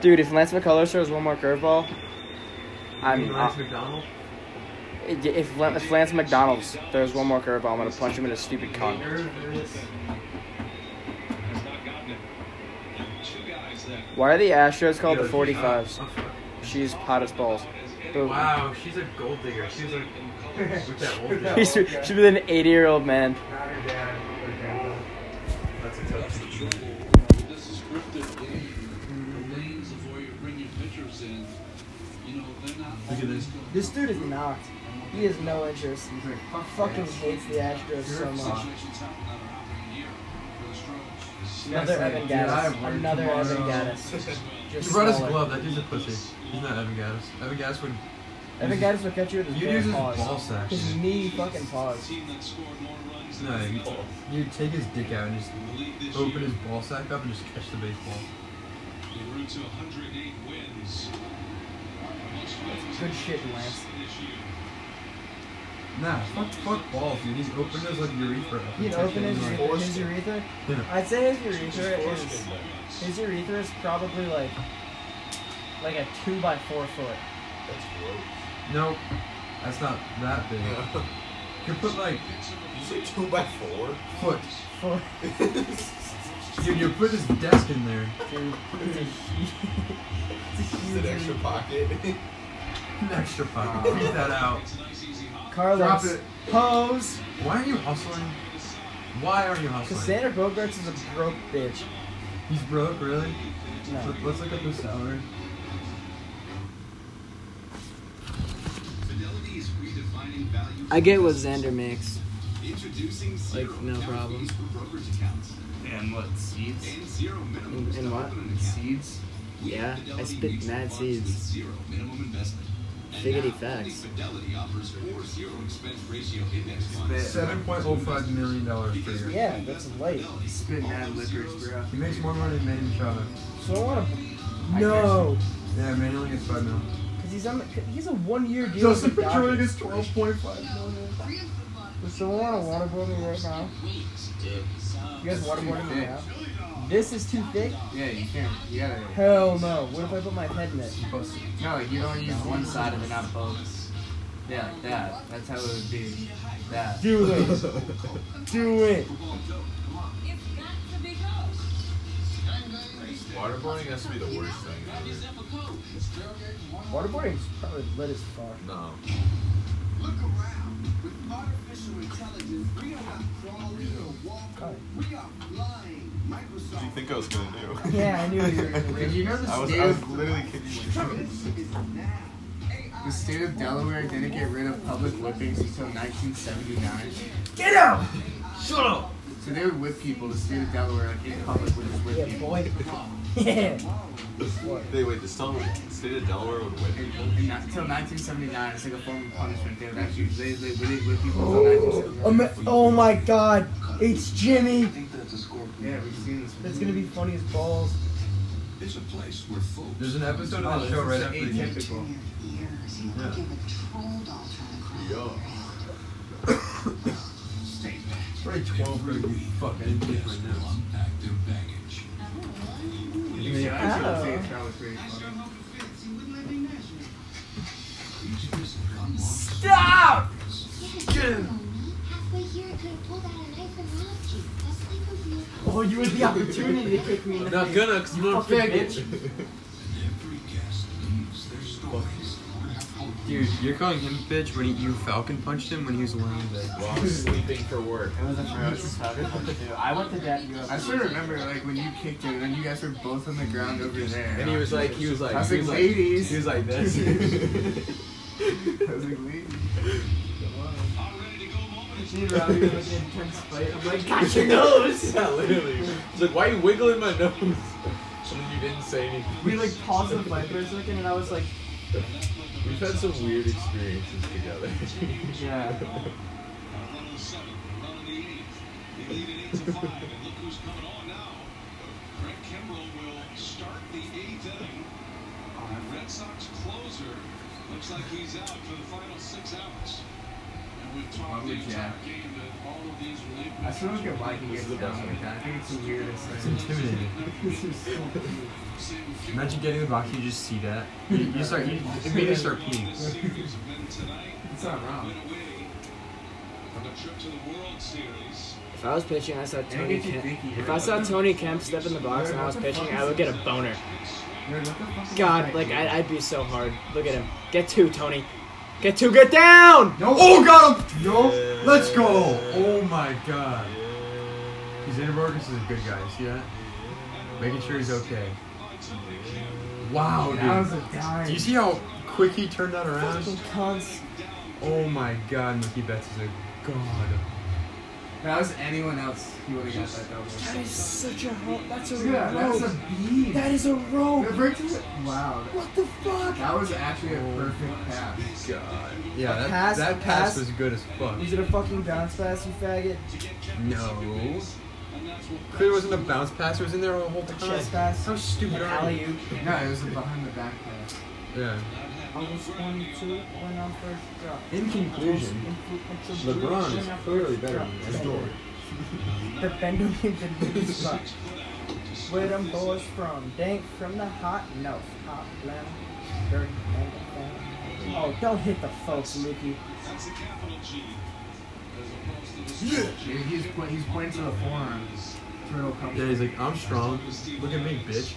Dude, if Lance McCullers throws one more curveball, I'm. Lance McDonald. if, if Lance McDonald's throws one more curveball, I'm gonna punch him in his stupid cunt. Why are the Astros called the 45s? She's hot as balls. Boom. Wow, she's a gold digger. She's like with that old she's with an 80 year old man. Look at this. This dude is not. He has no interest. He's like, Fucking this. hates the Astros so much. situations happen that are happening here for the Stros. Another Evan dude, I have Gattis. Another Evan tomorrow. Gattis. He Just brought his smaller. glove. That dude's a pussy. He's not Evan Gattis. Evan Gattis would. Evan Gattis will catch you with his You'd use his paws. ball sack. His knee fucking paws. Team that scored more runs No, you, you'd take his dick out and just the league this open his ball sack up and just catch the baseball. En route to 108 wins. Most wins Good shit, Lance. Nah, fuck, fuck balls, dude. He's opened his like urethra. He'd open his, touched it, urethra- his urethra. Yeah. I'd say his urethra is his urethra is probably like like a two by four foot. That's gross. Nope, that's not that big. You could put like you say two by four? foot. Four. Dude, you put his desk in there. Dude, it's a huge. it's a Is huge. it extra pocket? An extra pocket. Beat that out. It's a nice easy hop. Carlos. Drop it. Pose. Why are you hustling? Why are you hustling? Because hustling? Xander Bogaerts is a broke bitch. He's broke, really? No. Let- Let's look up his salary. Fidelity is redefining value. I get what Xander makes. Introducing zero Like, no problem. for brokerage accounts And what seeds? and zero minimum In- in what? an. Seeds? We Yeah, I Fidelity spit mutual mad seeds. with Zero minimum investment. Figgity facts. Fidelity offers four zero expense ratio index funds. Seven point oh five million dollars per year. Yeah, that's light. Spit mad liquors, bro. He makes more money than Manny Machado. So I want to. No, Yeah, Manny only gets five million. because he's on. The, He's a one-year deal. Justin with the Pedroia Dodgers. gets twelve point five million. Does someone want to waterboard me right now? You guys waterboarding me now? This is too thick? Yeah, you can't. You gotta. Hell no. What if I put my head in it? No, you don't use one side of it, not both. Yeah, like that. That's how it would be. That. Do it. Do it. Waterboarding has to be the worst thing. Waterboarding's probably lit as fuck. No. Look around. With artificial intelligence, we are not crawling or walking. We are flying. What do you think I was gonna do? Yeah, I knew you were gonna do Did you know the I was, state I was of literally kicking my the state of Delaware didn't get rid of public whippings until 1979? Get out! Shut up! So they would whip people. The state of Delaware, like in public, would just whip Yeah, people. boy. Yeah. What? Hey, wait, the state the state of Delaware would whip people? And not, until 1979, it's like a form of punishment. They would actually they they, they whip people until 1979. Oh my god. It's Jimmy. I think that's a scorpion. Yeah, we've seen this. That's gonna be funny as balls. It's a place where folks. There's an episode of the show right this after is the atypical. Yeah. Yo. Stay back. It's probably 12 for you fuck, I didn't take my notes. Unpack their baggage. Yeah, I should Oh. say it's probably pretty funny. Stop! Halfway here, I could have pulled out a knife and robbed you. That's like a real Oh, you had the opportunity to kick me in the Not face. gonna, cause you don't fucking bitch. it. Every guest leaves their stories. Dude, you're calling him a bitch when he, you Falcon punched him when he was laying in bed. While I'm sleeping for work. It was a ferocious Falcon punch too. I went to that I still remember like when you kicked him and then you guys were both on the ground over there. And he was like, he was like, I was he was like, ladies. he was like this. I was like, ladies. Dude, around here with the intense fight. I'm like, got your nose! yeah, literally. He's like, why are you wiggling my nose? And then you didn't say anything. We like paused the fight for a second and I was like, We've had some weird experiences together. yeah. Run on the seventh, run on the eighth. They lead it eight to five, and look who's coming on now. Craig Kimbrel will start the eighth inning. The Red Sox closer looks like he's out for the final six Lumberjack. I still don't get why he gets down like that. I think it's the weirdest It's thing. intimidating. This is so weird. Imagine getting in the box, you just see that. You, you start, you immediately start peeing. It's not wrong. If I was pitching, I saw And Tony you Kemp. If I saw. Tony Kemp step in the box and I was pitching, I would get a boner. Dude, what the fuck is God, that like I'd be so hard. Look at him. Get two, Tony. Get two. Get down. No! Oh, got him! No! Let's go! Oh my god. Xander Vargas is a good guy. See that? Making sure he's okay. Wow, That was dude. a dime. Do you see how quick he turned that around? Fucking. Oh my god, Mookie Betts is a god. If that was anyone else, he would have got that double. That is such a ho- That's a Look at that. That's a rope. beam. That is a rope. Right to it. Wow. What the fuck? That was actually a perfect oh pass. God. Yeah, that, Pass- that pass, pass- was good as fuck. Was it a fucking bounce pass, you faggot? No. Clearly wasn't a bounce pass, it was in there the whole A time. chest pass? How stupid An are you? No, it was a behind the back pass. Yeah. I was 22 when I first dropped. In conclusion, LeBron is clearly better than this door. The Benjamin the spot. Where them boys from? Dank from the hot No, Hot Atlanta. Dirty Atlanta. Oh, don't hit the folks, Mookie. Dude, he's, po- he's pointing to the forearm. Turtle comes. Yeah, he's like, I'm strong. Look at me, bitch.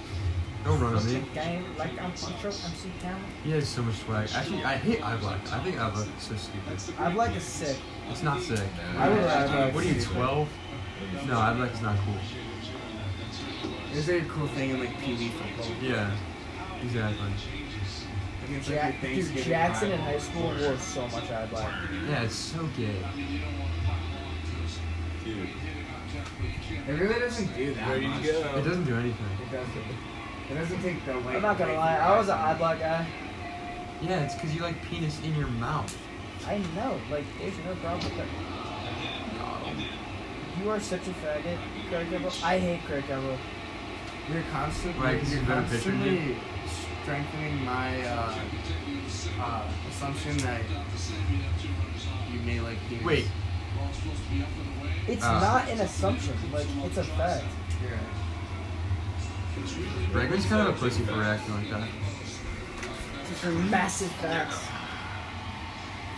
Don't run on me. Like I'm Puncho, MC Camel. He has so much swag. Actually, I hate eye black. I think eye black is so stupid. I'd sick. It's not sick. I would have What are you, 12? No, eye black is not cool. Is It's a cool thing in like Pee Wee football. Yeah, exactly. Against like, Jack, your dude, Jackson in high school wore so much eye black. Yeah, it's so gay. Dude. It really doesn't do that much. It doesn't do anything. It doesn't. It doesn't take the weight. I'm not gonna lie, I was an it. eye black guy. Yeah, it's because you like penis in your mouth. I know, like, there's no problem with that. You are such a faggot, Craig Everill. I hate Craig Everill. You're constantly, Right, 'cause you're he's a better pitcher than constantly strengthening my uh, uh, assumption that you may like penis. Wait, It's Ah. not an assumption, like, it's a fact. Yeah. Bregman's kind of a pussy for reacting like that. It's a massive facts.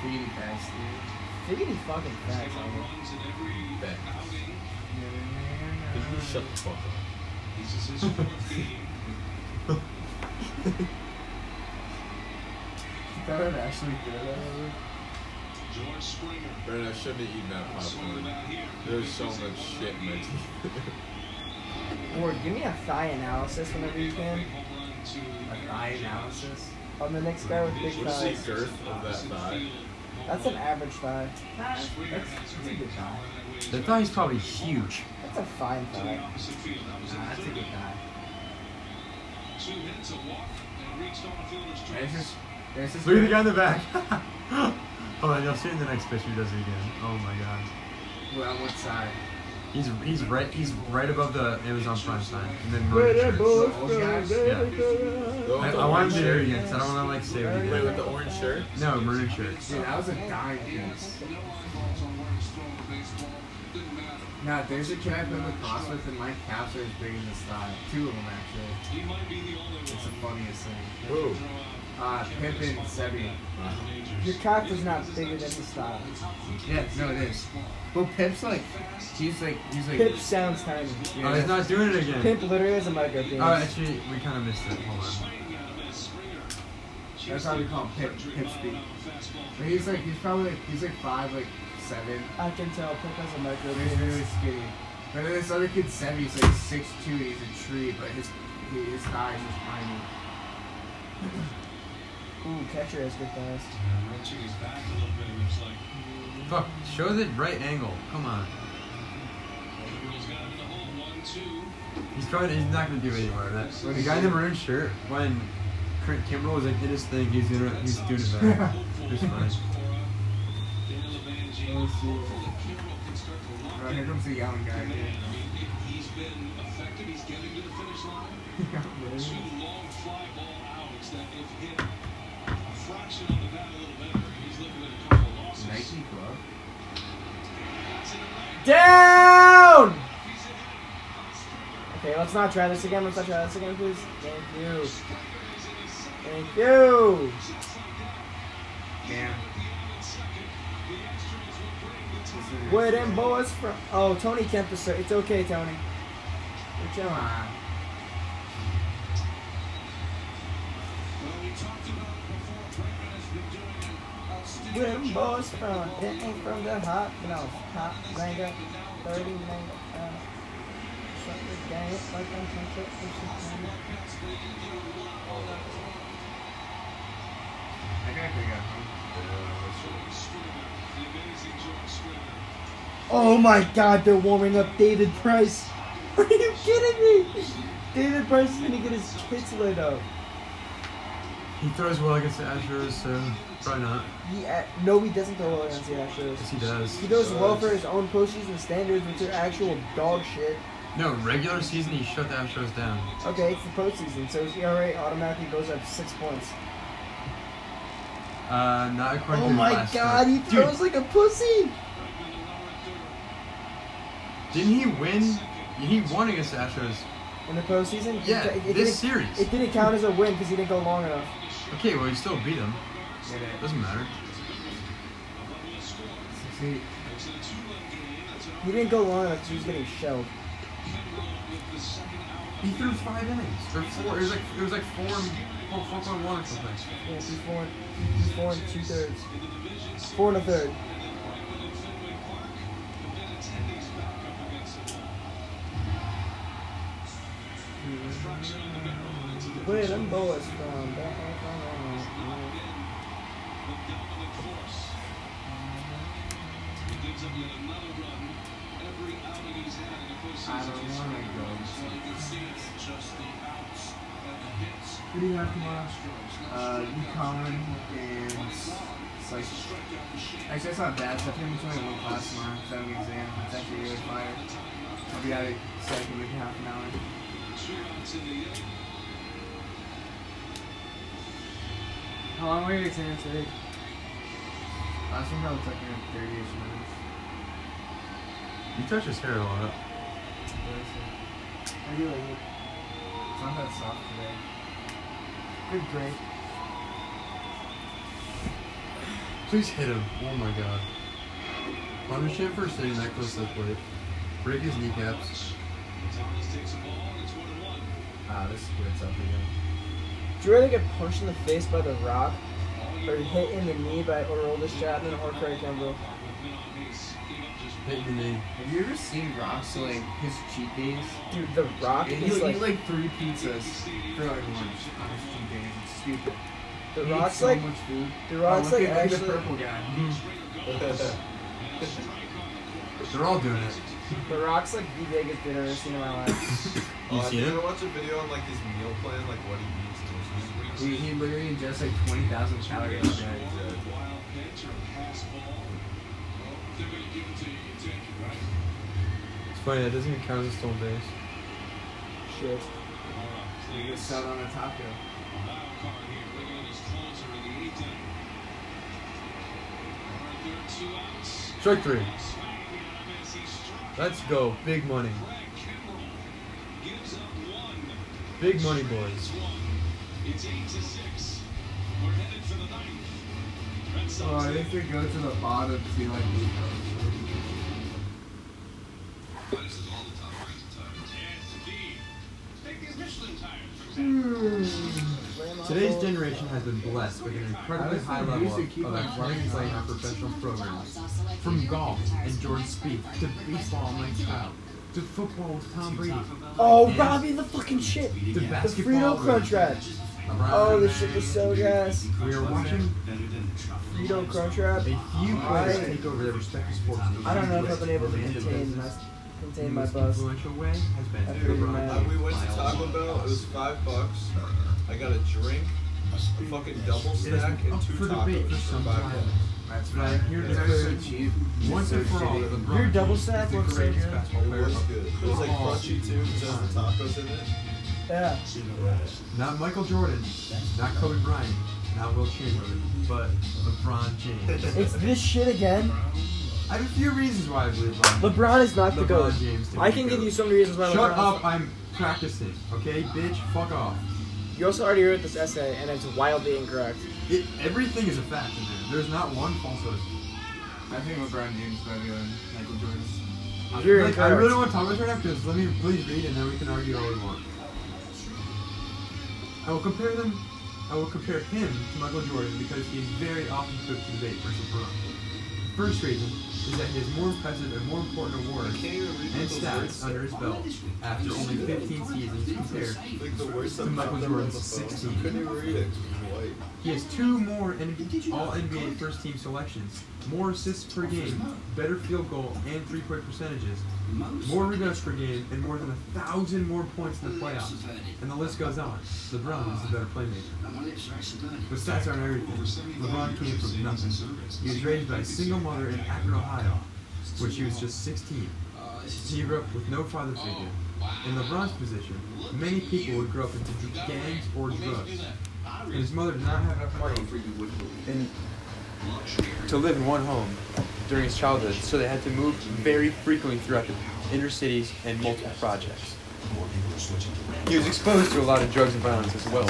Feeding fast, dude. Figgity fucking facts, homie. Bet. Can you shut the fuck up? That would actually do that. George Springer. Brandon, I shouldn't have eaten that popcorn. There's so much shit in my teeth. Or give me a thigh analysis whenever you can. A thigh analysis. On the next guy with big What's the thighs. girth of that thigh? That's an average thigh. That's, that's a good thigh. The thigh's probably huge. That's a fine thigh. Nah, that's a good thigh. Two hits, a walk, and reached on a fielder's There's choice. this, there's this Look at the guy in the back. Hold on, you'll see in the next picture. Does it again. Oh my god. Well, on what side? He's he's right he's right above the Amazon Prime sign, and then Wait, Maroon that shirts. boy- The? Yeah. The I, the I wanted orange to do it again because I don't want to like say what he Wait, did. with the orange shirt? No, maroon shirts. Dude, that was a dime piece. Nah, there's a kid I played lacrosse with, and my calves are as big as this thigh. Two of them, actually. He might be the only It's the funniest thing. Who? Uh, Pip and Sebi. Your cock is not bigger than the thigh. Yeah, no, it is. Well, Pip's like, he's like, he's like. Pip sounds tiny. Yeah, Oh, he's not doing it again. Pip literally has a micro penis. Oh, actually, we kind of missed it. Hold on. That's why we call him Pip, Pip speed. But he's like, he's probably like, he's like five, like seven. I can tell Pip has a micro But he's really skinny. But then this other kid, Sebi, he's like six two. He's a tree, but his his thighs is tiny. Ooh, catcher has good thighs. Wrenching his back a little bit, it looks like. Fuck, show the right angle. Come on. Overall's got him in the hole. One, two. He's trying. He's not gonna do it anymore. That the guy in the maroon shirt when Trent Kimbrel was like in his thing, he's doing it. He's doing it back. It's funny. Daniel Evangelista. Let's see. Hopefully Kimbrel can start to lock Oh, here comes the young guy I again. he's been effective. He's getting to the finish line. Two long fly ball outs that if hit Down! Okay, let's not try this again. Let's not try this again, please. Thank you. Thank you. Damn. Where them boys from? Oh, Tony Kemp is. It's okay, Tony. We're Come chilling. on. Where them boys from? They ain't from the hot, no, hot manga, 30 manga. Uh, something gang, like I'm from That guy could got home. Oh my god, they're warming up David Price. Are you kidding me? David Price is gonna get his tits lit up. He throws well against the Astros, so probably not. He, uh, no, he doesn't throw well against the Astros. Yes, he does. He does well for his own postseason standards, which are actual dog shit. No, regular season he shut the Astros down. Okay, it's the postseason, so his ERA automatically goes up six points. Uh, not according Oh to. Oh my god, he Dude, throws like a pussy! Didn't he win? He won against the Astros. In the postseason? Yeah, it, it this didn't, series. it didn't count as a win because he didn't go long enough. Okay, well he still beat him. Doesn't matter. See, He didn't go long enough he was getting shelled. He threw five innings or four. It was like it was like four, and- four, four point one or something. Yeah, four and, four and two thirds. Four and a third. Where them boys from? I Who do you have tomorrow? Uh, econ and psych. Actually, that's not bad. So I think I'm only one class tomorrow. So I have an exam. It's actually really fire. I'll be out of psych in like half an hour. How long will your exam take? Last one probably took me like 30 ish minutes. You touch his hair a lot. I do like it. It's not that soft today. Good grade. Please hit him. Oh my god. Punish him for sitting that close to the plate. Break his kneecaps. Ah, this splits up again. Do you rather get punched in the face by The Rock, or hit in the knee by Aroldis Chapman or Craig Kimbrel? Hit in the. Have you ever seen Rock's like his cheat days? Dude, The Rock He'll is eat like, like three pizzas for like lunch on his cheat days. It's stupid. The He Rock's so like, much food. The Rock's oh, look like at, look at actually, the purple guy. They're all doing it. The Rock's like the biggest dinner I've seen in my life. Oh, you Oh, see did you it? ever watch a video on like his meal plan, like what he eats? and it's He, he literally ingests like 20,000 calories a day. It's funny, that doesn't even count as a stolen base. Shit. He gets sold on a taco. Strike three. Let's go. Big money. Big money, boys. Oh, I think they go to the bottom to see like hmm. Today's generation has been blessed with an incredibly high level of, of athletic play and professional programs. From golf and Jordan Spieth to baseball and Mike Trout to football with Tom Brady Oh, Robbie the fucking shit. to The Frito with Crunchwrap. LeBron Oh, this James. shit was so gas. We are watching Frito Crunchwrap. a few players I- take over their respective sports. I don't know if I've been able to contain my, business, contain my most buzz. influential way has been After you LeBron met- Uh, we went to Taco. Bell. It was five bucks. I got a drink, a fucking double It stack, and two for tacos for for some five time. bucks. That's right. I'm here to It's declare so cheap. once so and for all shitty. that LeBron Your double James stack is the looks so good. basketball It was good. It was like crunchy too because it has the tacos in it. Yeah. Not Michael Jordan, not Kobe Bryant, not Wilt Chamberlain, but LeBron James. It's this shit again. I have a few reasons why I believe LeBron. LeBron is not the LeBron goat. James to I be can give GOAT. you so many reasons why Shut LeBron. up! I'm practicing. Okay, bitch. Fuck off. You also already wrote this essay, and it's wildly incorrect. It, everything is a fact in there. There's not one falsehood. I think LeBron James is better than Michael Jordan. You're like, I incorrect. really want to talk about this right now because let me please read and then we can argue all we want. I will compare them. I will compare him to Michael Jordan because he is very often put to debate versus LeBron. The first reason is that he has more impressive and more important awards can't even read and stats under his belt after only 15 seasons compared Like the words to Michael popped up on Jordan's 16. I couldn't even read it. 'cause it was white. He has two more All NBA First Team selections, more assists per game, better field goal and three point percentages, more rebounds per game, and more than a thousand more points in the playoffs. And the list goes on. LeBron is the better playmaker. But stats aren't everything. LeBron came from nothing. He was raised by a single mother in Akron, Ohio, when she was just 16. He grew up with no father figure. In LeBron's position, many people would grow up into gangs or drugs. And his mother did not have enough money to live in one home during his childhood, so they had to move very frequently throughout the inner cities and multiple projects. He was exposed to a lot of drugs and violence as well.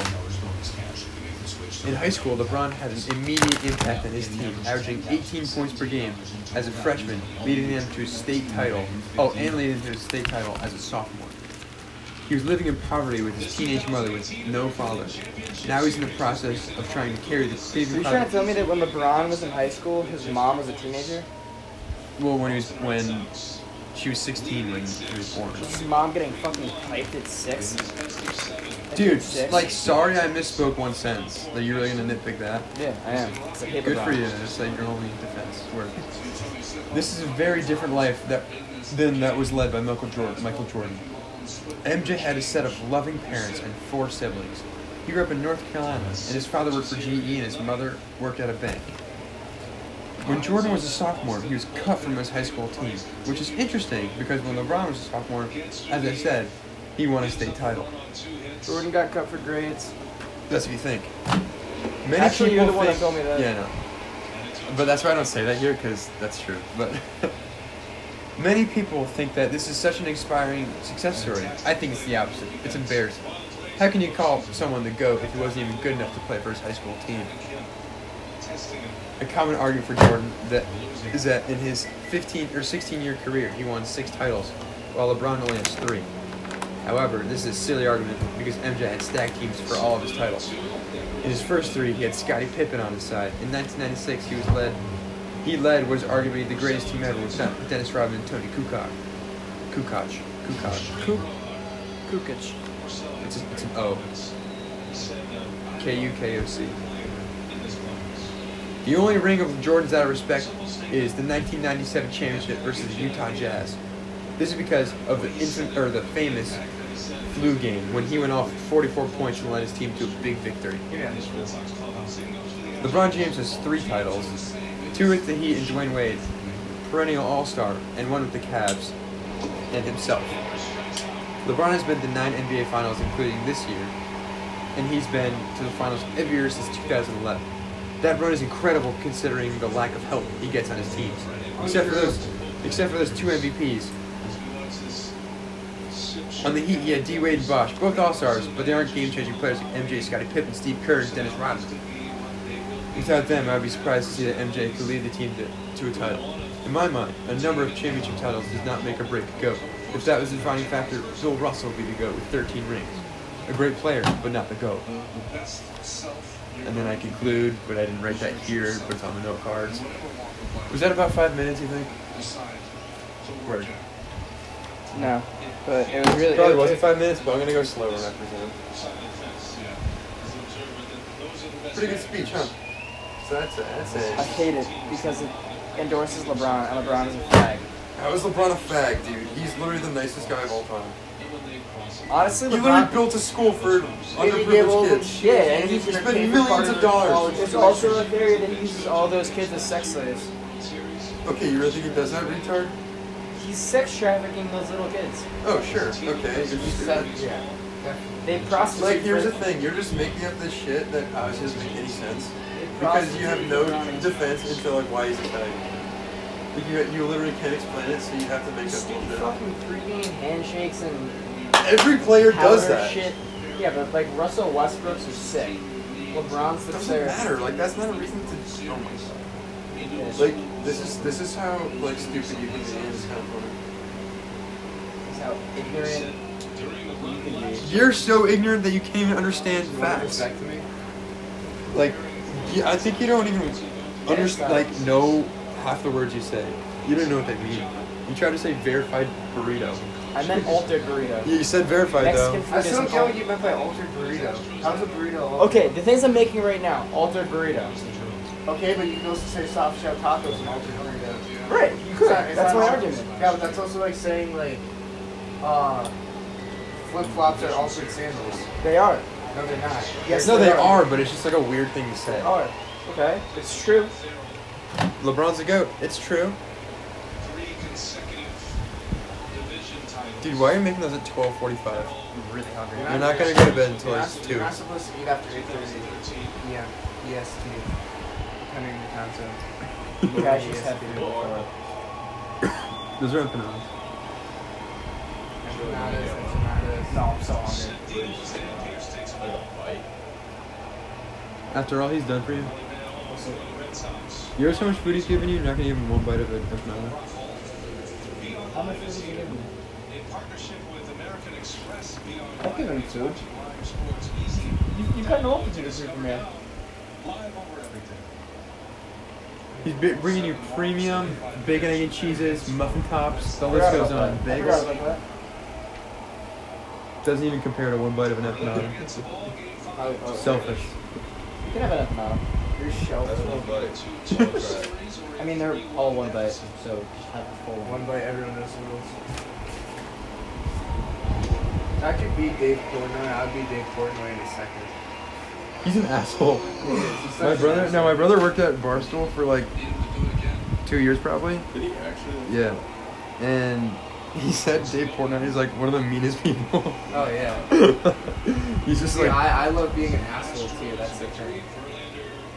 In high school, LeBron had an immediate impact on his team, averaging 18 points per game as a freshman, leading them to a state title. Oh, and leading them to a state title as a sophomore. He was living in poverty with his teenage mother with no father. Now he's in the process of trying to carry the Are Cleveland you trying to tell me that when LeBron was in high school, his mom was a teenager? Well, when he was when she was 16 when he was born. His mom getting fucking piped at six? Dude, Six? like, sorry I misspoke one sentence. Like, you're really gonna nitpick that? Yeah, I am. Good for you. Just like your only defense. Word. This is a very different life that than that was led by Michael Jordan. Michael Jordan. MJ had a set of loving parents and four siblings. He grew up in North Carolina, and his father worked for GE, and his mother worked at a bank. When Jordan was a sophomore, he was cut from his high school team, which is interesting because when LeBron was a sophomore, as I said, he won a state title. Jordan got cut for grades. That's what you think. Many Actually, you're the one that told me that. Yeah, I know. But that's why I don't say that here because that's true. But many people think that this is such an inspiring success story. I think it's the opposite. It's embarrassing. How can you call someone the GOAT if he wasn't even good enough to play for his high school team? A common argument for Jordan that is that in his 15 or 16 year career he won six titles, while LeBron only has three. However, this is a silly argument because MJ had stacked teams for all of his titles. In his first three, he had Scottie Pippen on his side. In 1996, he was led. He led was arguably the greatest team ever with Dennis Rodman and Toni Kukoc. Kukoc. Kukoc. Kuk- Kukic. It's, a, it's an O. K U K O C. The only ring of Jordan's out of respect is the 1997 championship versus the Utah Jazz. This is because of the infant or the famous flu game when he went off 44 points and led his team to a big victory. LeBron James has three titles, two with the Heat and Dwyane Wade, perennial All-Star, and one with the Cavs and himself. LeBron has been to nine NBA Finals, including this year, and he's been to the finals every year since 2011. That run is incredible considering the lack of help he gets on his teams. Except for those, except for those two MVPs. On the Heat, he had D Wade and Bosh, both All Stars, but they aren't game-changing players like MJ, Scottie Pippen, Steve Kerr, and Dennis Rodman. Without them, I'd be surprised to see that MJ could lead the team to, to a title. In my mind, a number of championship titles does not make or break a GOAT. If that was the defining factor, Bill Russell would be the GOAT with 13 rings. A great player, but not the GOAT. And then I conclude, but I didn't write that here, but it's on the note cards. Was that about five minutes, you think? Word. No, but it was really. Probably it, wasn't five minutes, but I'm gonna go slower, I presume. Pretty good speech, huh? So that's a, that's I a. hate it because it endorses LeBron, and LeBron is a fag. How is LeBron a fag, dude? He's literally the nicest guy of all time. Honestly, He literally built a school for And he gave all underprivileged kids. yeah, and He he's gonna spent millions of the dollars. college. There's also a theory that he uses all those kids as sex slaves. Okay, you really think he does that, retard? He's sex trafficking those little kids. Oh, sure. Okay. Just, That- yeah. They prostitute. Like, here's the thing: you're just making up this shit that obviously doesn't make any sense they because you have no defense into like why he's attacking. Like, you, you literally can't explain it, so you have to make up Stupid bullshit. fucking pregame handshakes and Every player does that. shit. Yeah, but like Russell Westbrook's are sick. LeBron's sits Doesn't there. matter. Like that's not a reason to. Oh my god. Like this is this is how like stupid you can be. It's kind of funny. How ignorant you can be. You're so ignorant that you can't even understand You facts. Like, yeah, I think you don't even understand. Like, know half the words you say. You don't know what they mean. You try to say verified burrito. I meant altered burrito. Yeah, you said verified Mexican though. food I is still don't an get what you meant by altered burrito. How's a burrito altered? Okay, the things I'm making right now, altered burrito. Okay, but you can also say soft shell tacos and altered burrito. Right, you could. not- it's That's not my al- argument. Yeah, but that's also like saying like, uh, flip flops are altered sandals. They are. No, they're not. Yes, No, they they are. are, but it's just like a weird thing to say. They are. Okay, it's true. LeBron's a goat. It's true. Three consecutive division titles. Dude, why are you making those at 12:45? I'm really hungry. You're not gonna go to bed until You're like not, two. you're not supposed to eat after 8:30 p.m. EST, depending on the time zone. You guys just have to do it. Those are empanadas. Empanadas, empanadas. No, I'm so hungry. Deals and Pierce a ball. After all he's done for you, you know how much food he's giving you. You're not gonna give him one bite of an empanada. How much food did you give me? In partnership with American Express, beyond I've given him food. Live Sports Easy. You, you cut an multitude of food for me. Live over everything. He's bi- bringing you premium bacon, egg, and cheeses, muffin tops. The list goes on. that. I forgot Bagels about that. Doesn't even compare to one bite of an empanada. Selfish. You can have an empanada. Your shelf. That's one bite. I mean, they're all one bite, so just have a full One bite, everyone knows the rules. I could beat Dave Portnoy, I'd beat Dave Portnoy in a second. He's an asshole. He is. He's My brother, asshole. no, my brother worked at Barstool for like two years probably. Did he actually? Yeah, and he said Dave Portnoy is like one of the meanest people. Oh yeah. He's just See, like, I, I love being an asshole too. That's the thing.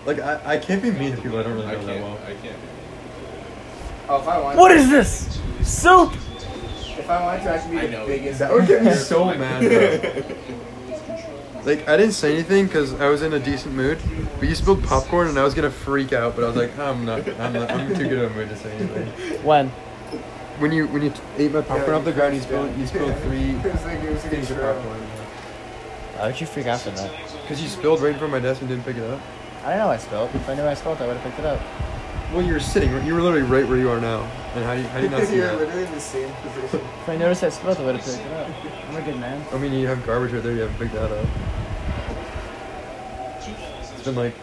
like I, I can't be mean to people I don't really I know that can't. well. I can't. Oh, if I want. What is this? Soup! If I wanted to, I could be I the know. biggest. That would get me so mad. Bro. Like I didn't say anything because I was in a decent mood, but you spilled popcorn and I was gonna freak out. But I was like, I'm not. I'm not. I'm too good of a mood to say anything. When? When you when you t- ate my popcorn off the ground, you spilled you spilled three It was like it was a things of popcorn. Why would you freak out for that? Because you spilled right in front of my desk and didn't pick it up. I don't know I spelled. If I knew I spelled, I would have picked it up. Well, you were sitting. You were literally right where you are now. And how do you, how do you not see that? Because You're literally in the same position. If I noticed I spelled, I would have picked it up. I'm a good man. I mean, you have garbage right there. You haven't picked that up. It's been like,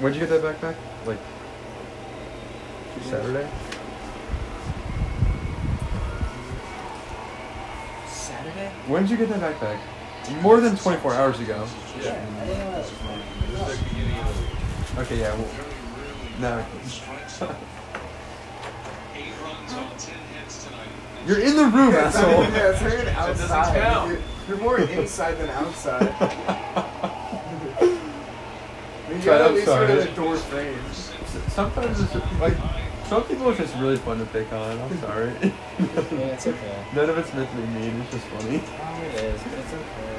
when'd you get that backpack? Like Saturday. When did you get that backpack? More than 24 hours ago. Yeah, I didn't know that was It was the beginning of the week. Okay, yeah. Well, no. Eight runs on ten hits tonight. You're in the room, Yeah, it's not asshole. yeah, it's not even doesn't outside. count. You're, you're more inside than outside. I mean, you Try gotta it at least outside. go to the door frame. Sometimes it's like some people are just really fun to pick on. I'm sorry. Yeah, it's okay. None of it's meant to be mean. It's just funny. Oh, it is, but it's okay.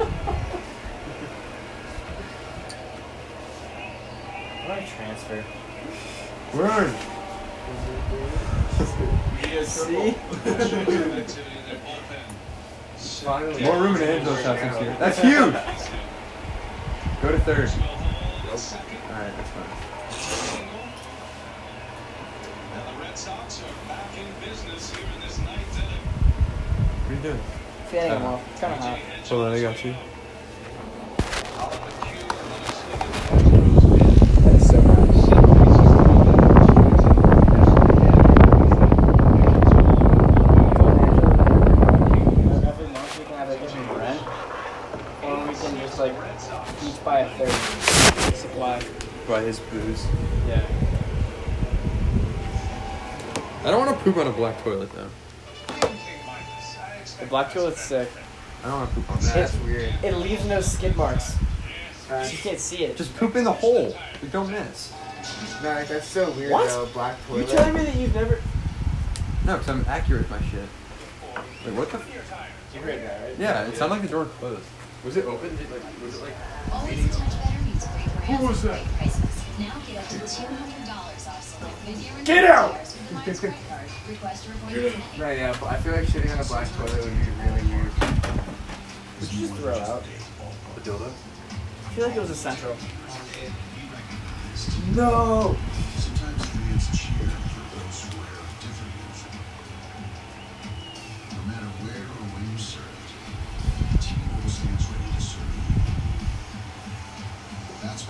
Why transfer? Word. See? In their bullpen. Finally. More room in Angelo's house this year. That's huge. Go to third. Alright, that's fine. And the Red Sox are back in business here in this ninth inning. What are you doing? Fanning him off. It's kind of hot. Hold on, I got you. That is so hot. Every month we can have like different rent, or we can just like each buy a third supply. By his booze. Yeah. I don't want to poop on a black toilet though. The black toilet's sick. I don't want to poop on that. that's weird. It leaves no skid marks. Uh, You can't see it. Just poop in the hole. But don't miss. no, like, that's so weird What? though. Black toilet. You telling me that you've never? No, because I'm accurate with my shit. Wait, what the? F- You heard that, right? yeah, it sounded like the door closed. Was it open? Did, like, was it like? Always a touch better means great Who was that? Great prices. Now get up to $200 off select video and Get out! chairs with the Lions credit card. Request your appointment today. Right, yeah, but I feel like shitting on a black toilet would be really weird. Did you just throw out? The dildo? I feel like it was a central. No! Sometimes fans cheer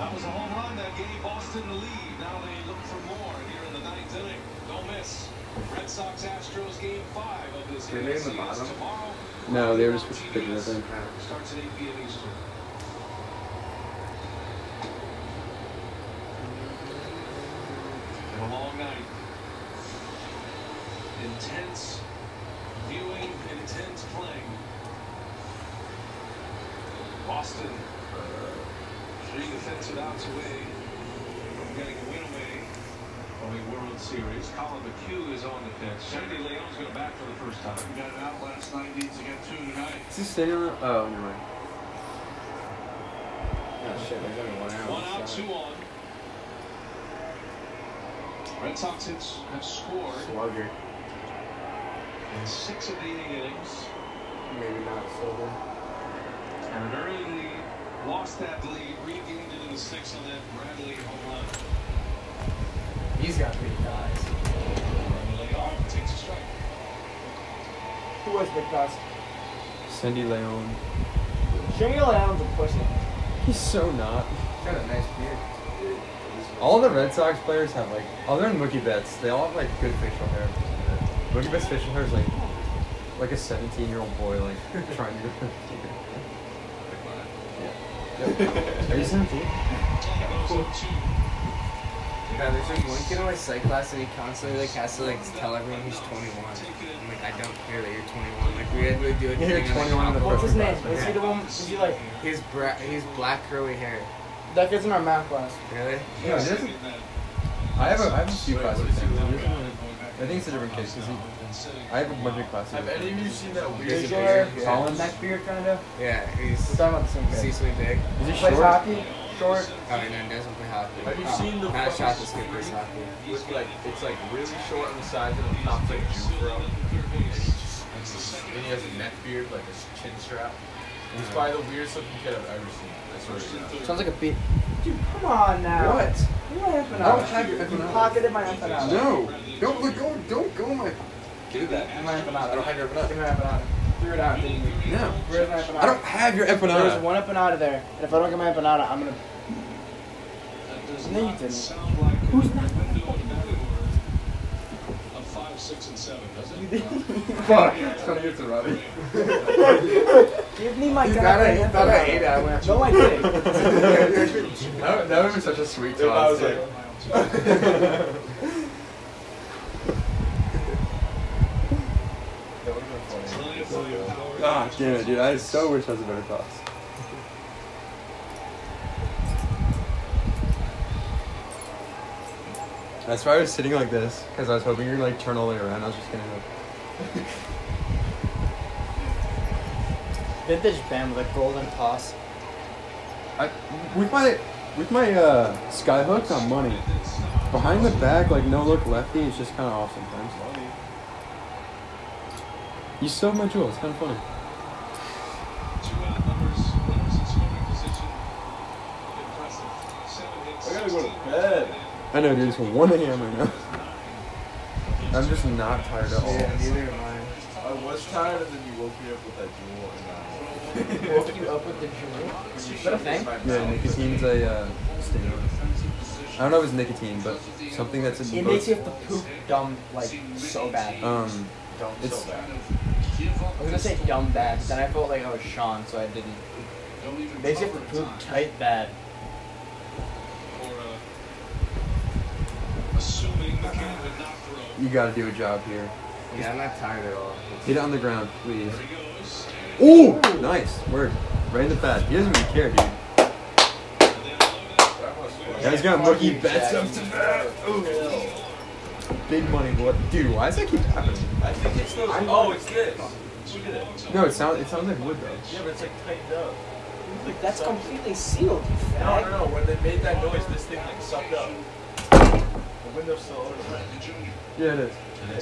That was a home run that gave Boston the lead. Now they look for more here in the ninth inning. Don't miss. Red Sox Astros game five of this Were they in the series tomorrow. No, they were just picking TBS. it up. Starts at 8 p.m. Eastern. And a long night. Intense viewing, intense playing. Boston, three defensive outs away from getting a win away from a World Series. Collin McHugh is on the pitch. Sandy Leon's going to bat for the first time. He Got it out last night, needs to get two tonight. Is he sitting on? Oh, never mind. Oh shit, there's only one out. One out, so- two on. Red Sox hits have scored Slugger. in six of the eight innings. Maybe not silver. And an early lead, lost that lead, regained it in the sixth on that Bradley home run. He's got big thighs. Who was Big Boss? Cindy Leon. Show me Leon's a pussy. He's so not. He's got a nice beard. All the Red Sox players have like, other than Mookie Betts, they all have like good facial hair. Mookie Betts' facial hair is like, like a 17 year old boy like trying to. yeah. Are you 17? Yeah, there's like one kid in my psych class and he constantly like has to like tell everyone he's 21. I'm like, I don't care that you're 21. Like we had to do a You're 21 in the What's his name? Freshman Is he the one? Is he like He's bra- he's black curly hair. that kid's in our math class? Really? Yeah. I have a, I have a few classes with him. I think it's a different case because he. I have a bunch of classes. Have with any him. of you seen that He's weird a Short, beard, solid neck beard kind of. Yeah, he's We're talking about the same kid. ceaselessly big. Is he Plays short? hockey. Short. Oh, and then doesn't play hockey. Have you Oh. seen the Not a shot fucking this kid plays hockey. with like it's like really short on the sides and the top's like juice bro. And he just and he has a neck beard like a chin strap. He's probably the weirdest looking kid I've ever seen. I swear to God. Sounds like a beat. Dude, come on now. What? What happened? I don't have your You empanada. pocketed my empanada. No! Don't look! Don't don't go my. Do that. Give me my empanada. I don't have your Give me empanada. my empanada. Threw it out, didn't you? No. Where's my empanada? I don't have your There's empanada. one empanada there, and if I don't get my empanada, I'm gonna. No, you didn't. Like Who's a not? window of five, six, and seven, does it? Fuck! It's gonna get to Robbie. Give me my He thought goddamn I, he thought I empanada. ate it. I went, No, I didn't. that, that would be such a sweet If I was like, Ah, damn it, dude! I so wish I was a better toss. That's why I was sitting like this because I was hoping you'd like turn all the way around. I was just gonna. Vintage Ben with a golden toss. I with my with my uh, skyhooks on money behind the back, like no look lefty is just kind of off sometimes. You still have my Juul. It's kind of funny. Two out numbers, runners in scoring position. Impressive. Seven hits, I gotta go to 16 bed. I know, dude. It's 1 a.m. right now. I'm just not tired at all. yeah, neither am I. I was tired, and then you woke me up with that Juul, and Woke you up with the Juul? Is that a thing? Yeah, nicotine's a uh, stimulant. I don't know if it's nicotine, but something that's in It makes you have to poop dumb, like, so bad. Um, Don't It's- so bad. I was gonna say dumb bad, but then I felt like I was Sean, so I didn't. It makes you have to poop tight bad. Assuming McCann would not throw. You gotta do a job here. Yeah, I'm not tired at all. Hit it on the ground, please. There he goes. Ooh, nice word. Right in the pad. He doesn't even care, dude. And then That was fun. Guys got rookie bets up to bat. Ooh. Big money, boy. Dude, why does that keep happening? I think it's those. Oh, it's this. Look at it. No, it sounds it sounds like wood though. Yeah, but it's like tightened up. Like That's completely sealed, you No, fag. no, no. When they made that noise, this thing like sucked up. The window's still open. Yeah, it is.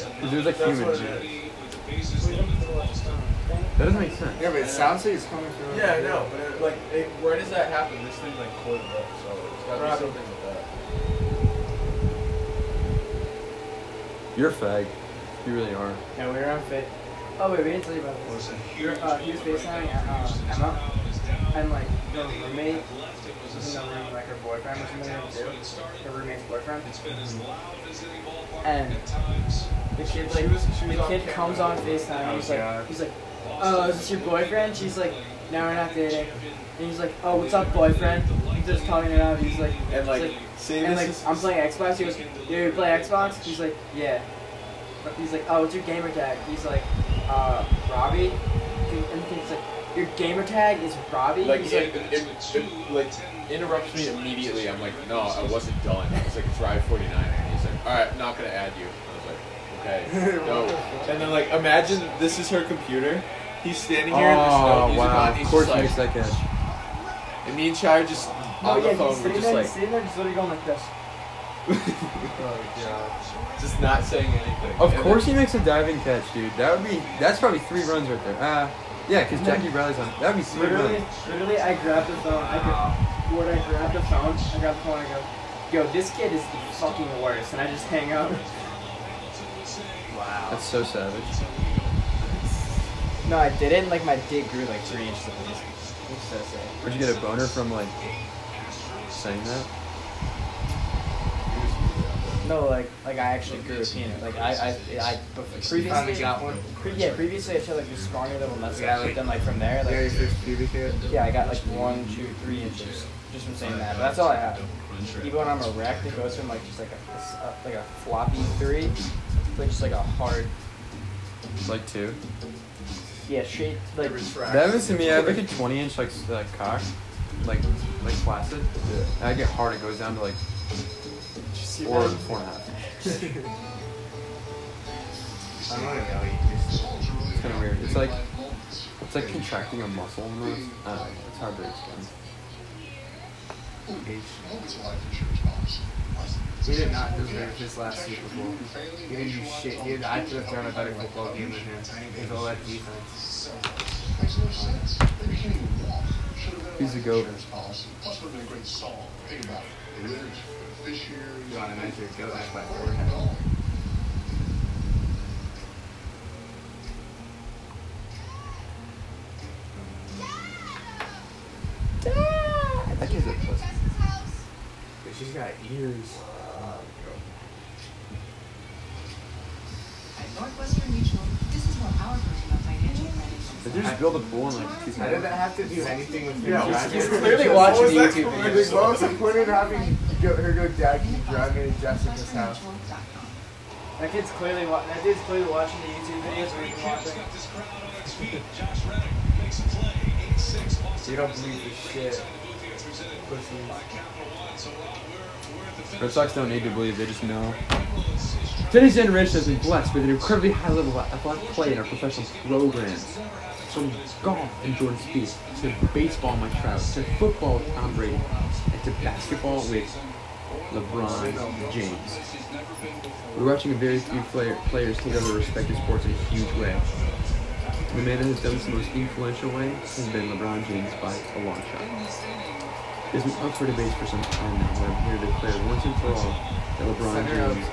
Because there's like That's humid. what shit. it is. with the bases loaded for the last time. That doesn't make sense. Yeah, but it sounds like it's coming through. Yeah, I know, but it, like, it, where does that happen? This thing like coiled up, so it's gotta be something with that. You're a fag. You really are. Yeah, we were on fit. Oh wait, we didn't tell you about this. You're, uh, he was FaceTiming uh, Emma, and like the roommate was in the room, like her boyfriend was in the room too. Her roommate's boyfriend. And the kid like She was- she was the kid camera. comes on FaceTime and he's like God. he's like, Oh, is this your boyfriend? She's like, No, we're not dating. And he's like, Oh, what's up, boyfriend? He's just talking it out. He's like, and like, he's like say and like I'm playing Xbox. He goes, "Yeah, you play Xbox?" He's like, "Yeah." He's like, "Oh, what's your gamer tag?" He's like, "Uh, Robbie." And he's like, "Your gamer tag is Robbie?" Like, he's it, like, it, it, it, like interrupts me immediately. I'm like, no, I wasn't done. It's like it's Ride 49, and he's like, all right, not gonna add you. I was like, okay, no. And then like, imagine this is her computer. He's standing here in the snow. Oh Music wow! on. Of course just he like, makes that catch. and me and Chai are just "No, on yeah, the phone. We're sitting just there, like, sitting there, just literally going like this." Just not saying anything. Of And course then- he makes a diving catch, dude. That would be. That's probably three runs right there. Ah, yeah, because Jackie Bradley's on. That would be three Literally, runs. literally, I grabbed the phone. I gra- when I grabbed the phone, I grabbed the phone. I go, "Yo, this kid is the fucking worst," and I just hang up. Wow. That's so savage. No, I didn't. Like my dick grew like three inches at least. So sick. Where'd you get a boner from, like saying that? No, like like I actually grew a penis. Like I I I previously finally got one? Pre- yeah, previously I had like this scrawny little mustache. Yeah, but like- then like from there, like first pubic hair. yeah, I got like one, two, three inches just from saying that. But that's all I have. Even when I'm erect, it goes from like just like a, a s- a- like a floppy three to like just like a hard It's Like two. yeah straight like That happens to me. I have like a 20 inch like s- like cock, like like flaccid. Yeah. And I get hard. It goes down to like four four and a half. I don't know. It's kind of weird. It's like it's like contracting a muscle almost. I don't know. It's hard to explain. He did not deserve his last Super Bowl. He didn't do shit. He had, I could have thrown a better football game than him. With all that defense. He's a goat. You want to measure go back by forehead. That kid's a pussy. But she's got ears. At Northwestern Mutual, this is more our version of financial planning. Did they just build a pool in like two I didn't have to do anything with him Yeah, driving. he's clearly watching the YouTube videos. what was the point of having go, her go, Dad, can you drive me to Jessica's house? That kid's clearly wa- that dude's clearly watching the YouTube videos we've been watching. You don't believe this shit. Pussy. Red Sox don't need to believe, they just know. Today's generation has been blessed with an incredibly high level of athletic play in our professional programs. From golf and Jordan Spieth, to baseball Mike Trout, to football with Tom Brady, and to basketball with LeBron James. We're watching a very few player, players take over respective sports in a huge way. The man that has done this the most influential way has been LeBron James by a long shot. It's been up for debate for some time now, but I'm here to declare once and for all that LeBron James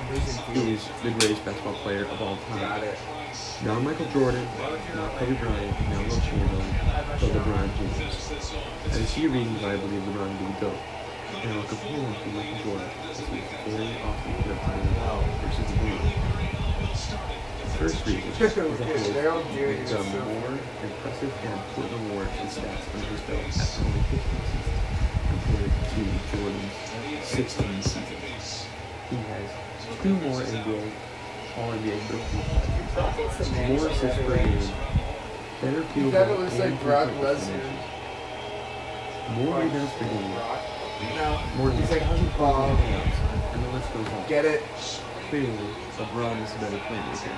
is the greatest basketball player of all time. Now Michael Jordan, now Kobe Bryant, now Wilt Chamberlain, but LeBron James. And a few reasons why I believe LeBron to be the GOAT. And I'll compare him to Michael Jordan, as he very often put up on the out versus the blue. First reason is that he has Jeter is become so more impressive and important awards and stats under his belt only 15 seasons compared to Jordan's 16 seasons. He has two more NBA, All NBA first team more assists per game, better He field kind goal of looks and like Brock Lesnar. more rebounds per game, No, more than he's like, 1,000 um, rebounds, and the list goes on. get it. Clearly, LeBron is a better playmaker.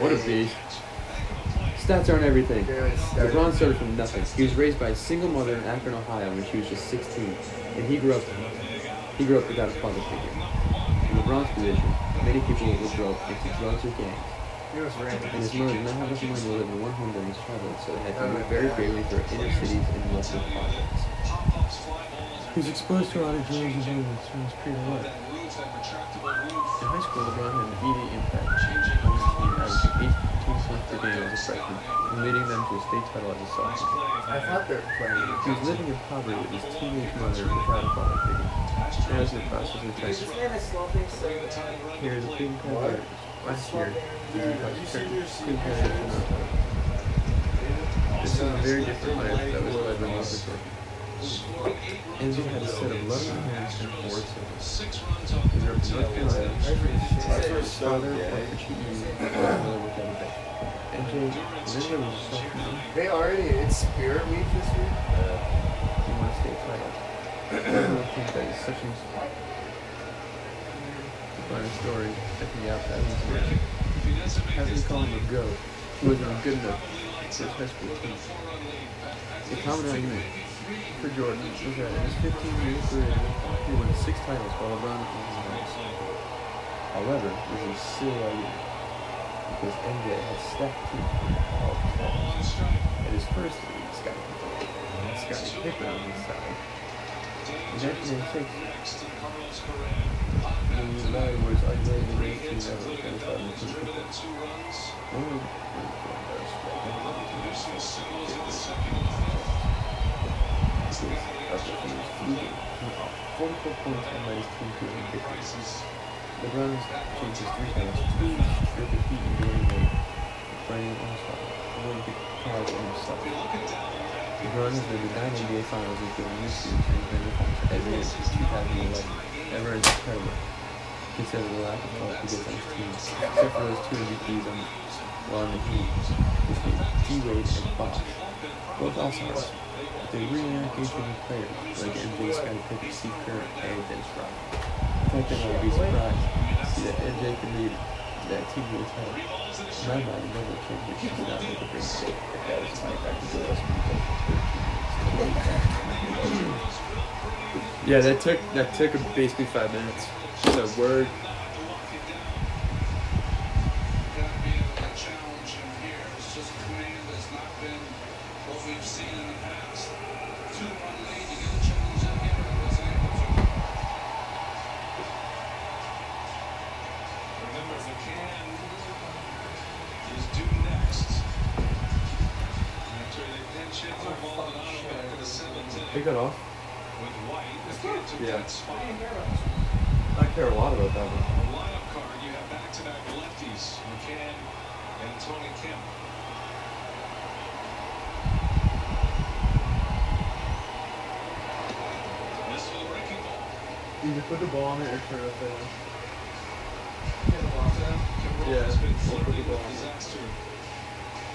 What a beast. Stats aren't everything. Barely started. LeBron started from nothing. He was raised by a single mother in Akron, Ohio when she was just 16, and he grew up he grew up without a father figure. In LeBron's position, many people would grow up into drugs or gangs, He and his mother did not have enough money to live in one home during his childhood, so they had to move very greatly for inner cities and wealthy projects. He was exposed to a lot of drugs and violence when he was pretty young. In high school, LeBron had an immediate impact on his team, averaging 18 points per game as a freshman, leading them to a state title as a sophomore. I thought they were playing. He was living in poverty with his teenage mother without a father figure. Now he's in the process of This retirement. man is sloping so Here is a Cleveland Cavaliers. Last year, he was vice chairman. Cleveland Cavaliers won the title. This is a very different life that was led by Michael Jordan. MJ had a set of 11 hands and four assists. He grew up in North Carolina. His father worked for GE and his mother worked at a bank. Was. They already, it's Spirit Week this week. He won a state title. Everyone thinks that he's such an to a story at the outside of his years. How do you call him a goat? Wasn't good enough for his high school team. The common argument for Jordan was that in his 15-year career, he won six titles while LeBron his most. However, this is silly argument because MJ had stacked with all titles. At his first league, Scottie Pippen, Scottie Pippen on his side. In 1996, when the Larry was arguably the greatest team ever, and it's out in the Pippen. Only Forty-four points and led his team to a has changed his three times, two straight defeat in Dwyane Wade, Brian All-Star, one big prize in himself. LeBron has been to nine NBA Finals, including this series, and to finals year since 2011. Ever is incredible. Consider the lack of help he gets on his team, except for those two MVPs on on the Heat, his team, D-Wade and Bosh. Both All-Stars. They really aren't with players, like MJ, Scottie Pippen, Steve Kerr, and Dennis Rodman. In fact, I would be surprised see that MJ can lead that title. My mind, deal. If that Yeah, that took that took basically five minutes. So word. Inning got off. with White. The kid took Yeah. I care a lot about that one. The lineup card, you have back-to-back lefties, McCann and Tony Kemp. This is the breaking ball. Either put the ball on it or turn it down. Kimbrel Yeah, we'll put the ball on. disaster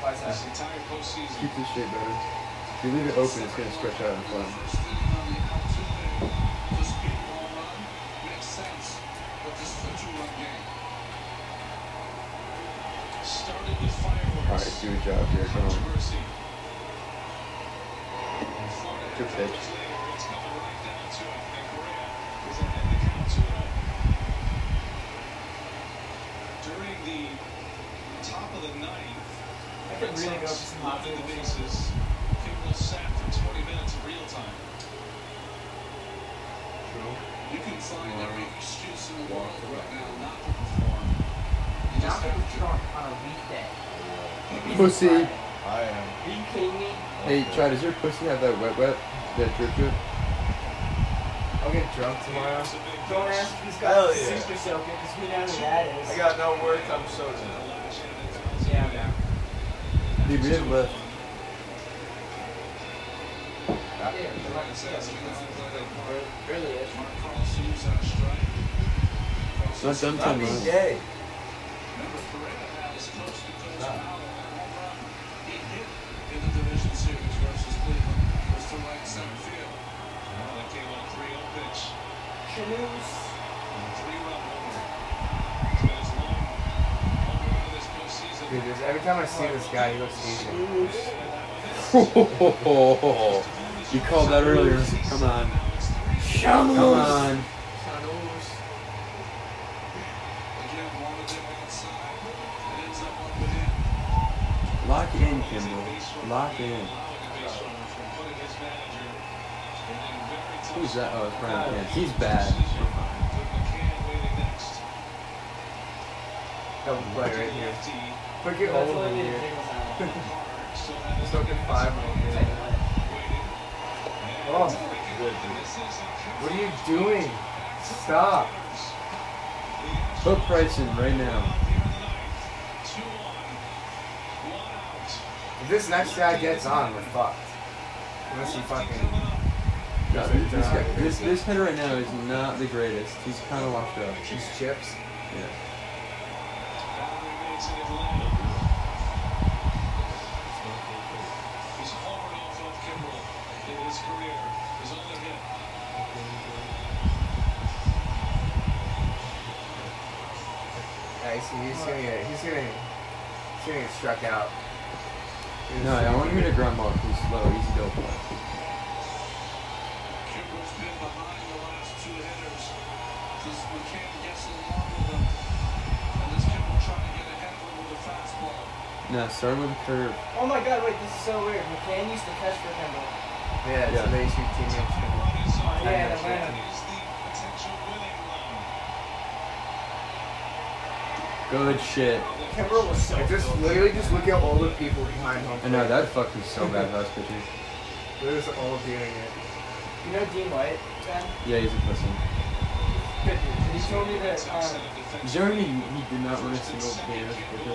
Why's this that? Keep this shape better. If you leave it open, it's gonna stretch out in front. Started. All right, do a job here. Come on. Good pitch. It's coming right down to it. And Correa is ahead the count 2-0. During the top of the ninth, I could really go for some hot loaded the dogs. bases. Kimbrel sat for 20 minutes of real time. You can find every excuse in the world right now not to perform. You Now I'm drunk on a weekday. Pussy. Friday. I am. Are you kidding me? Hey, Chad, does your pussy have that wet wet? That drip drip? I'll get drunk tomorrow. Don't ask if he's Hell got yeah. super soaker because we know who that is. I got no work. I'm so done. Yeah, I'm down. Dude, we didn't lift. Really is. It's not done Not till being nine. Canoes. Dude, every time I see this guy, he looks Asian. you called that earlier. Come on. Shamus. Come on. Lock in, Kimbrel. Lock in. Who's that? Uh, oh, it's Brian Kent. He's bad. Double play right here. Quick it That's over what I here. Take Just looking five more minutes. Oh, what are you doing? Stop. Put Price in right now. If this next guy gets on, we're fucked. Unless he fucking. No, this, this, guy, this this hitter right now is not the greatest. He's kind of washed up. He's chips. Yeah. Yeah, he's, he's gonna get. He's gonna. He's gonna get struck out. No, I want him to ground ball. He's slow, easy to play. No, start with a curve. Oh my god, wait, this is so weird. McCann used to catch for Kendall. Yeah, Yeah. so they shoot teammates. can- Oh, yeah, in that's Atlanta. The potential. Good shit. Kimbrel was so Like just good. literally just look at all the people behind home. I know that fuck was so bad last pitcher. They're just all doing it. You know Dean White, Ben? Yeah, he's a pussy. He told me that, uh, you ever he, did not win a single game as a pitcher?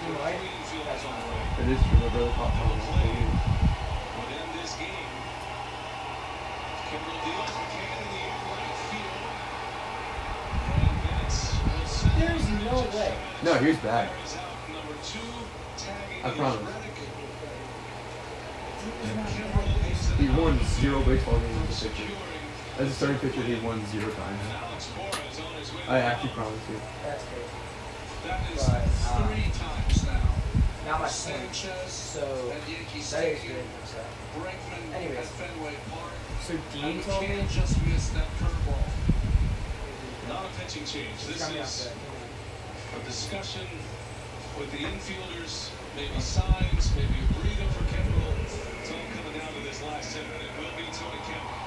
Dean White? That's one of them. It is true, my brother caught someone. Would end this game. Kimbrel deals McCann in the air right field. And Vince There's no way. No, he was bad. I promise. He won zero baseball games as a pitcher. Securing As a starting pitcher, he won zero times. Alex Suarez on his way. I actually promise you. That's crazy. That is But, um, three times now. Not my team. Sanchez So, and Yankee that is Stadium. good. So, Bregman Anyways. at Fenway Park. so And Dean told me. McCann just missed that curveball. Not a pitching change. This is a discussion with the infielders, maybe signs, maybe a breather for Kimbrel. It's all coming down to this last hitter, and it will be Tony Kimbrell.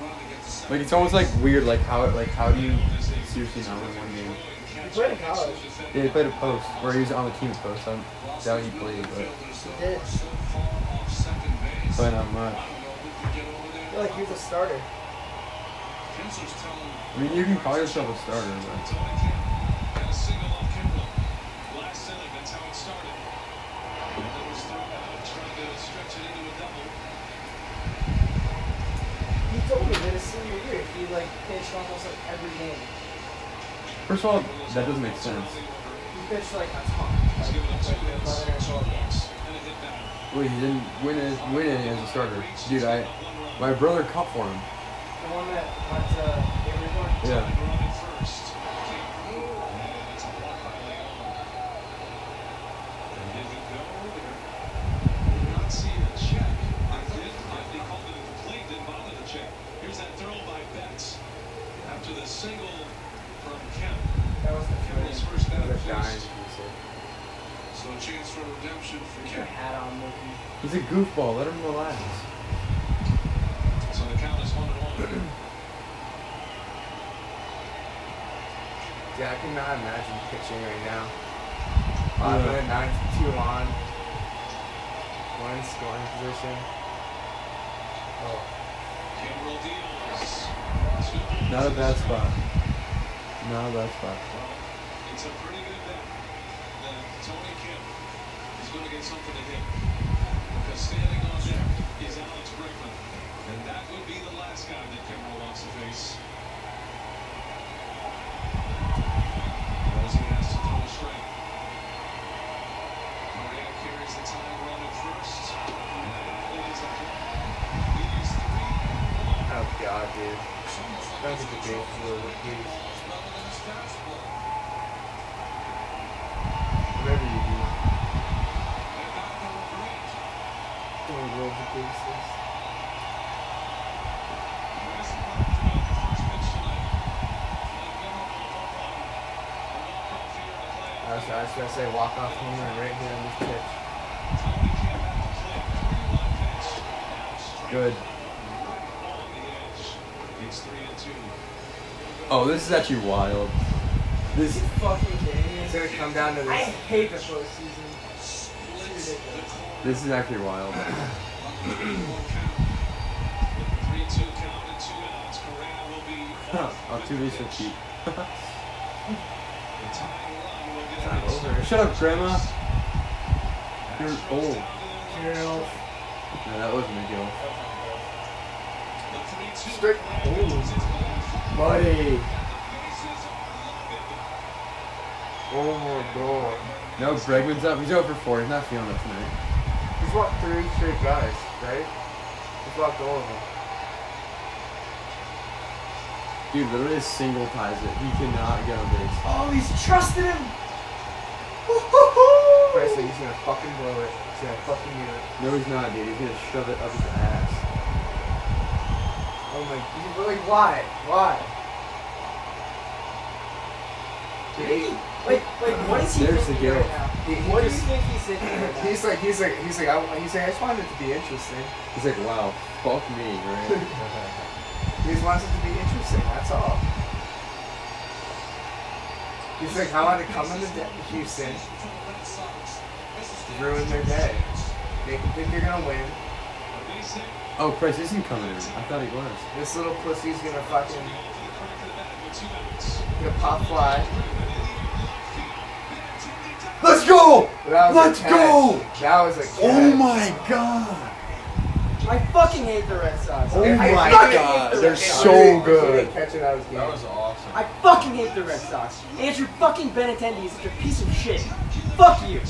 Run to get to second Like it's almost like weird, like how like how do you seriously not win one game? He played in college. Yeah, he played a post, or he was on the team at post. I doubt he played, but He did. probably not much. I feel like he was a starter. I mean, you can call yourself a starter, but told me that his senior year, he like pitched almost like every game. first of all, that doesn't make sense. He pitched like a ton, like, like 11 or 12 games. Well, he didn't win it, win it as a starter, dude. I, my brother caught for him. The one that went to Avery Yeah. Here's that throw by Beck. dying to use it. So a chance for redemption for Get your Kim. hat on, Mookie. He's a goofball. Let him relax. So the count is one and one. Yeah, I cannot imagine pitching right now. Five in the ninth, two on. One in scoring position. Oh, Kimbrel deals. Not a bad spot. Not a bad spot. It's a pretty good bet that Tony Kemp is going to get something to hit. Alex Bregman. And that would be the last guy that Kimbrel wants to face. Rosie has the. And that is a. It is three oh the please. Whatever you do, And now number three. don't roll the bases. Last part about the first pitch tonight. Like memorable home run. A walk-off here in the play. I was, I was gonna say walk off home run right here on this pitch. Tony Kemp at the plate. Three-one pitch. Now strike Good. on the edge. It's three and two. Oh, this is actually wild. This You fucking kidding me? It's gonna come down to I this. hate the postseason. Splits the corner. this is actually wild. One count. With the three-two count and two outs, Correa will be off I'll with do the this for cheap. The tying run will get Time a base over. hit. Shut up, Grandma. You're old. down to the Gerald. No, that wasn't a deal. The three-two Straight- Correa goes into left. Buddy. Bases are loaded. Oh my god. No, Bregman's up. He's over four. He's not feeling it tonight. He's walked three straight guys, right? He's walked all of them. Dude, literally single ties it. He cannot get on base. Oh, he's trusted him. Presley, he's gonna fucking blow it. He's gonna fucking do it. No, he's not, dude. He's gonna shove it up his ass. Oh my. He's like, why? Why? He, Wait, wait, what is he There's the thinking guilt. right now? he, he What do you think he's thinking right now? He's like, he's like, he's like, I, he's like, I just wanted it to be interesting. He's like, wow, fuck me, right? He just wants it to be interesting. That's all. He's like, I want to come into de- Houston, ruin their day, make them think they're gonna win. oh, Price isn't coming in. I thought he was. This little pussy's gonna fucking gonna pop fly. Let's go! That was Let's a catch. go! That was a catch. Oh my god! I fucking hate the Red Sox. Oh I my fucking God, the they're so If he didn't good. Catch it, I was game. That was awesome. I fucking hate the Red Sox. Andrew fucking Benintendi is such a piece of shit. Fuck you.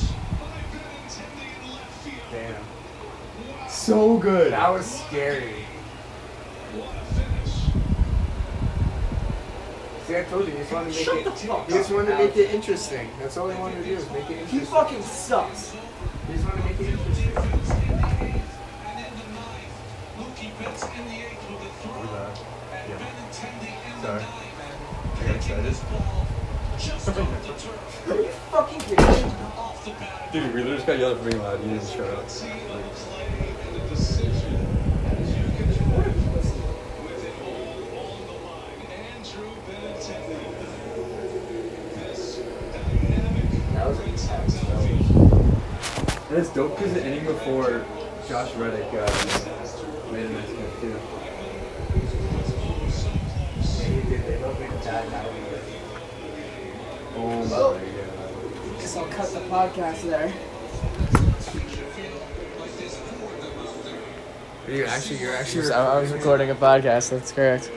Damn. So good. That was scary. See, I told you, he just wanted to make Shut it. the fuck He just wanted to make it interesting. That's all he wanted to do, is make it He fucking sucks. He just wanted to make it interesting. Sorry. I excited. Are you fucking kidding me? Dude, we literally just got yelled at for being loud. You need to shut up. That was intense. That was And it's dope because the inning before Josh Reddick uh, made a nice catch too. Oh my god. Guess I'll cut the podcast there. You actually, you're actually. I was recording a podcast, that's correct.